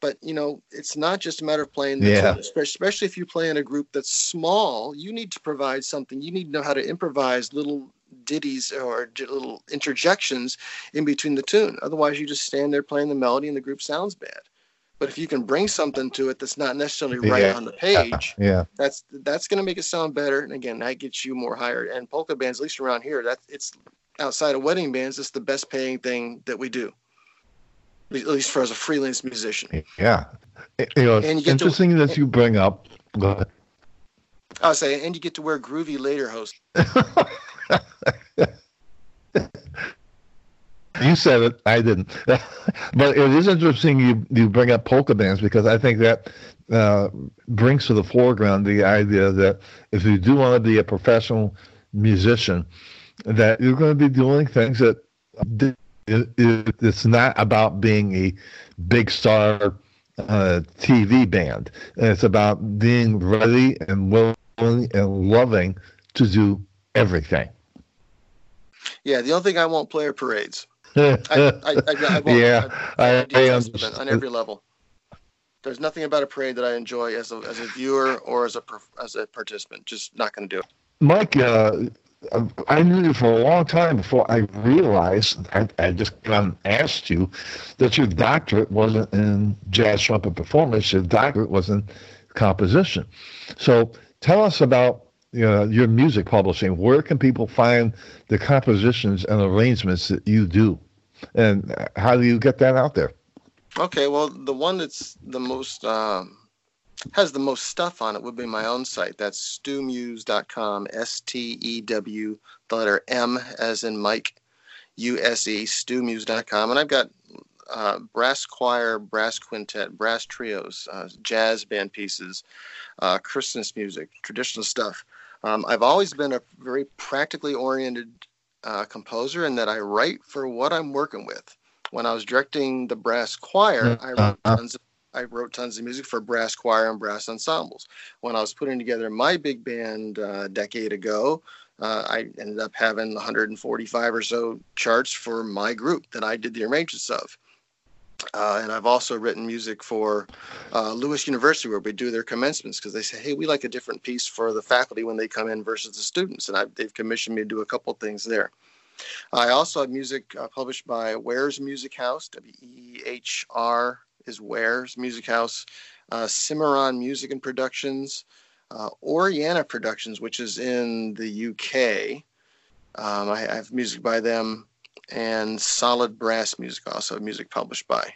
but you know, it's not just a matter of playing the yeah. tune, especially if you play in a group that's small. You need to provide something. You need to know how to improvise little ditties or little interjections in between the tune. Otherwise, you just stand there playing the melody and the group sounds bad. But if you can bring something to it that's not necessarily right yeah. on the page, yeah, that's that's going to make it sound better. And again, that gets you more hired. And polka bands, at least around here, that it's outside of wedding bands, it's the best paying thing that we do at least for as a freelance musician. Yeah, you know, and you interesting to, that you bring up. Go ahead. I was saying, and you get to wear groovy lederhosen. you said it, I didn't. but it is interesting you you bring up polka bands because I think that uh, brings to the foreground the idea that if you do want to be a professional musician, that you're going to be doing things that it, it, it's not about being a big star uh, TV band. It's about being ready and willing and loving to do everything. Yeah, the only thing I won't play are parades. I, I, I, I yeah, I, on every level. There's nothing about a parade that I enjoy as a as a viewer or as a as a participant. Just not going to do it. Mike, uh, I knew you for a long time before I realized, I, I just asked you, that your doctorate wasn't in jazz trumpet performance, your doctorate was in composition. So tell us about you know, your music publishing. Where can people find the compositions and arrangements that you do? And how do you get that out there? Okay, well, the one that's the most. Um has the most stuff on it would be my own site. That's stewmuse.com, S T E W, the letter M as in Mike, U S E, stewmuse.com. And I've got uh, brass choir, brass quintet, brass trios, uh, jazz band pieces, uh, Christmas music, traditional stuff. Um, I've always been a very practically oriented uh, composer in that I write for what I'm working with. When I was directing the brass choir, I wrote tons of I wrote tons of music for brass choir and brass ensembles. When I was putting together my big band uh, a decade ago, uh, I ended up having 145 or so charts for my group that I did the arrangements of. Uh, and I've also written music for uh, Lewis University where we do their commencements because they say, hey, we like a different piece for the faculty when they come in versus the students. And I've, they've commissioned me to do a couple things there. I also have music uh, published by Wehr's Music House, W E H R is Wehr's Music House, uh, Cimarron Music and Productions, uh, Oriana Productions, which is in the UK. Um, I, I, have music by them, and Solid Brass Music, also music published by,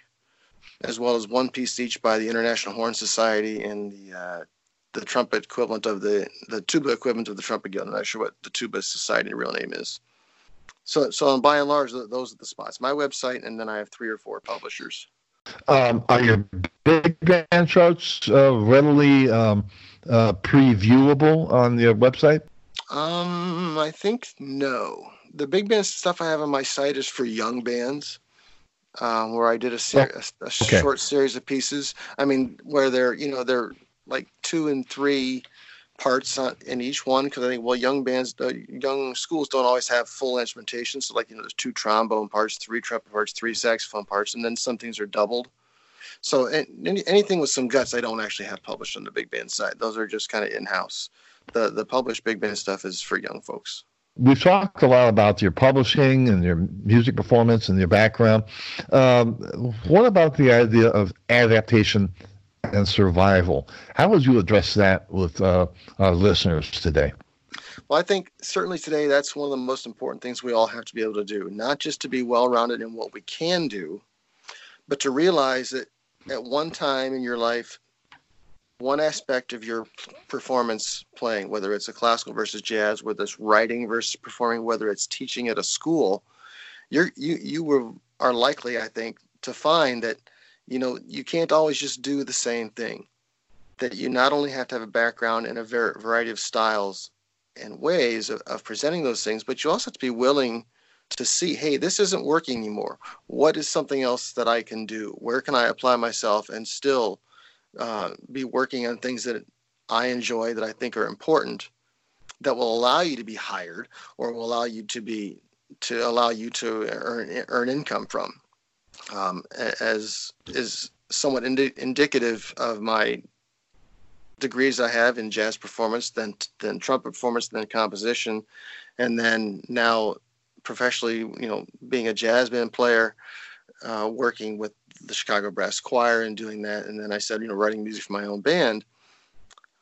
as well as one piece each by the International Horn Society and the uh, the trumpet equivalent of the the tuba equivalent of the trumpet guild. I'm not sure what the tuba society real name is. So so by and large, those are the spots. My website, and then I have three or four publishers. Um, are your big band charts uh, readily um, uh, previewable on your website? Um, I think no. The big band stuff I have on my site is for young bands, um, where I did a, ser- oh, a, a okay. short series of pieces. I mean, where they're you know they're like two and three parts on, in each one because I think well young bands uh, young schools don't always have full instrumentation. So like you know there's two trombone parts three trumpet parts three saxophone parts and then some things are doubled. So any, anything with some guts I don't actually have published on the big band side. Those are just kind of in-house. The the published big band stuff is for young folks. We've talked a lot about your publishing and your music performance and your background. Um, what about the idea of adaptation and survival. How would you address that with uh, our listeners today? Well, I think certainly today that's one of the most important things we all have to be able to do, not just to be well rounded in what we can do, but to realize that at one time in your life, one aspect of your performance playing, whether it's a classical versus jazz, whether it's writing versus performing, whether it's teaching at a school, you're, you you were are likely, I think, to find that you know, you can't always just do the same thing. That you not only have to have a background in a ver- variety of styles and ways of, of presenting those things, but you also have to be willing to see, hey, this isn't working anymore. What is something else that I can do? Where can I apply myself and still uh, be working on things that I enjoy that I think are important that will allow you to be hired or will allow you to be to allow you to earn earn income from um, as is somewhat indi- indicative of my degrees I have in jazz performance, then then trumpet performance, then composition, and then now professionally, you know, being a jazz band player, uh, working with the Chicago Brass Choir and doing that, and then I said, you know, writing music for my own band.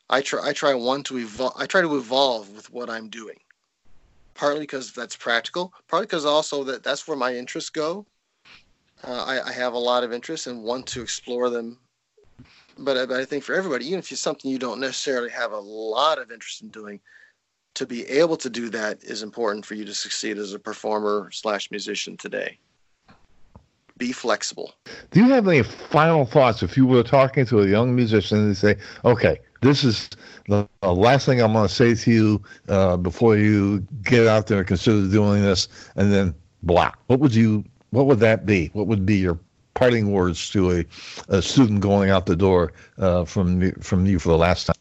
I try I try one to evolve. I try to evolve with what I'm doing, partly because that's practical, partly because also that that's where my interests go uh, I, I, have a lot of interest and want to explore them. But, but I think for everybody, even if it's something you don't necessarily have a lot of interest in doing, to be able to do that is important for you to succeed as a performer slash musician today. Be flexible. Do you have any final thoughts if you were talking to a young musician and say, okay, this is the, last thing I'm going to say to you uh, before you get out there and consider doing this, and then blah? What would you what would that be? What would be your parting words to a, a student going out the door uh, from from you for the last time?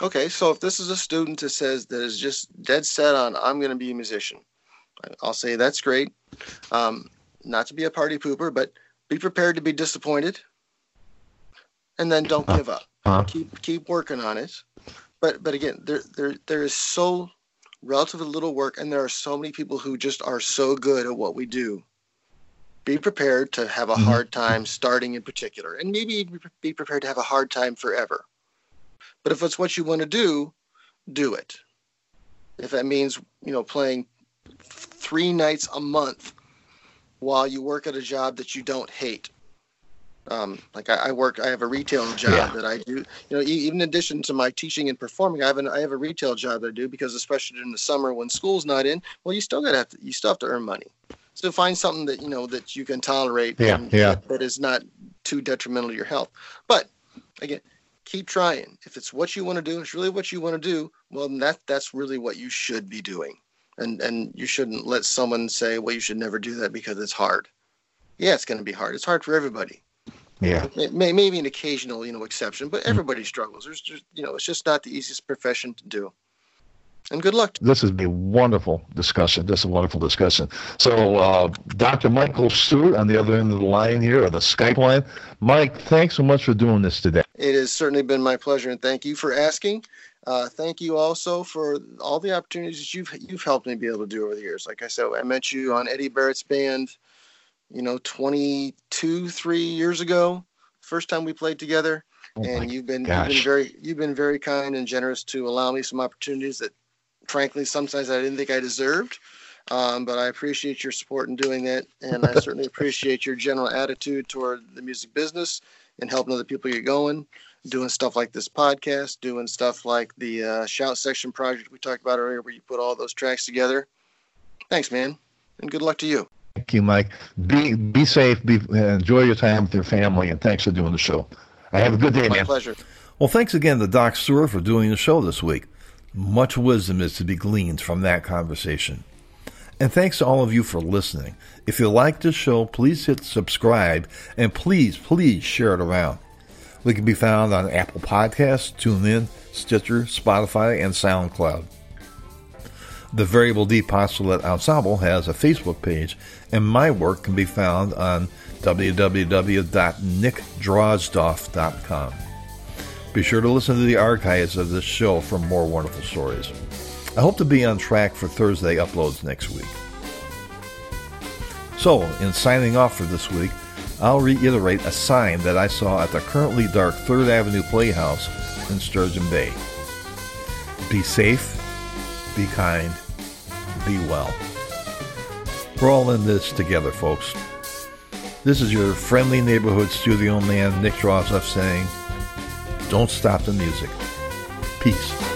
Okay, so if this is a student that says that is just dead set on I'm going to be a musician, I'll say that's great. Um, not to be a party pooper, but be prepared to be disappointed, and then don't give up. Uh-huh. Keep keep working on it. But but again, there there there is so relatively little work, and there are so many people who just are so good at what we do be prepared to have a mm-hmm. hard time starting in particular, and maybe be prepared to have a hard time forever. But if it's what you want to do, do it. If that means, you know, playing three nights a month while you work at a job that you don't hate. Um, like I, I, work, I have a retail job yeah. that I do. You know, even in addition to my teaching and performing, I have an, I have a retail job that I do because especially in the summer when school's not in, well, you still gotta have to, you still have to earn money. So find something that you know that you can tolerate. Yeah, yeah. That, that is not too detrimental to your health. But again, keep trying. If it's what you want to do, it's really what you want to do. Well, that that's really what you should be doing. And and you shouldn't let someone say, well, you should never do that because it's hard. Yeah, it's going to be hard. It's hard for everybody. Yeah. Maybe an occasional, you know, exception, but mm-hmm. everybody struggles. There's just, you know, it's just not the easiest profession to do and good luck. This has been a wonderful discussion. This is a wonderful discussion. So, uh, Dr. Michael Stewart on the other end of the line here, or the Skype line. Mike, thanks so much for doing this today. It has certainly been my pleasure, and thank you for asking. Uh, thank you also for all the opportunities you've you've helped me be able to do over the years. Like I said, I met you on Eddie Barrett's band, you know, 22, three years ago. First time we played together. Oh and you've been, you've been very you've been very kind and generous to allow me some opportunities that frankly, sometimes I didn't think I deserved. Um, but I appreciate your support in doing that, and I certainly appreciate your general attitude toward the music business and helping other people get going. doing stuff like this podcast, doing stuff like the uh, Shout Section project we talked about earlier, where you put all those tracks together. Thanks, man, and good luck to you. Thank you, Mike. Be be safe. Be enjoy your time with your family, and thanks for doing the show. I have a good day, My man. pleasure. Well, thanks again to Doc Stewart for doing the show this week. Much wisdom is to be gleaned from that conversation. And thanks to all of you for listening. If you like this show, please hit subscribe and please, please share it around. We can be found on Apple Podcasts, TuneIn, Stitcher, Spotify, and SoundCloud. The Variable D Postulate Ensemble has a Facebook page, and my work can be found on www.nickdrozdoff.com. Be sure to listen to the archives of this show for more wonderful stories. I hope to be on track for Thursday uploads next week. So, in signing off for this week, I'll reiterate a sign that I saw at the currently dark 3rd Avenue Playhouse in Sturgeon Bay. Be safe, be kind, be well. We're all in this together, folks. This is your friendly neighborhood studio man, Nick Drozdoff, saying, Don't stop the music. Peace.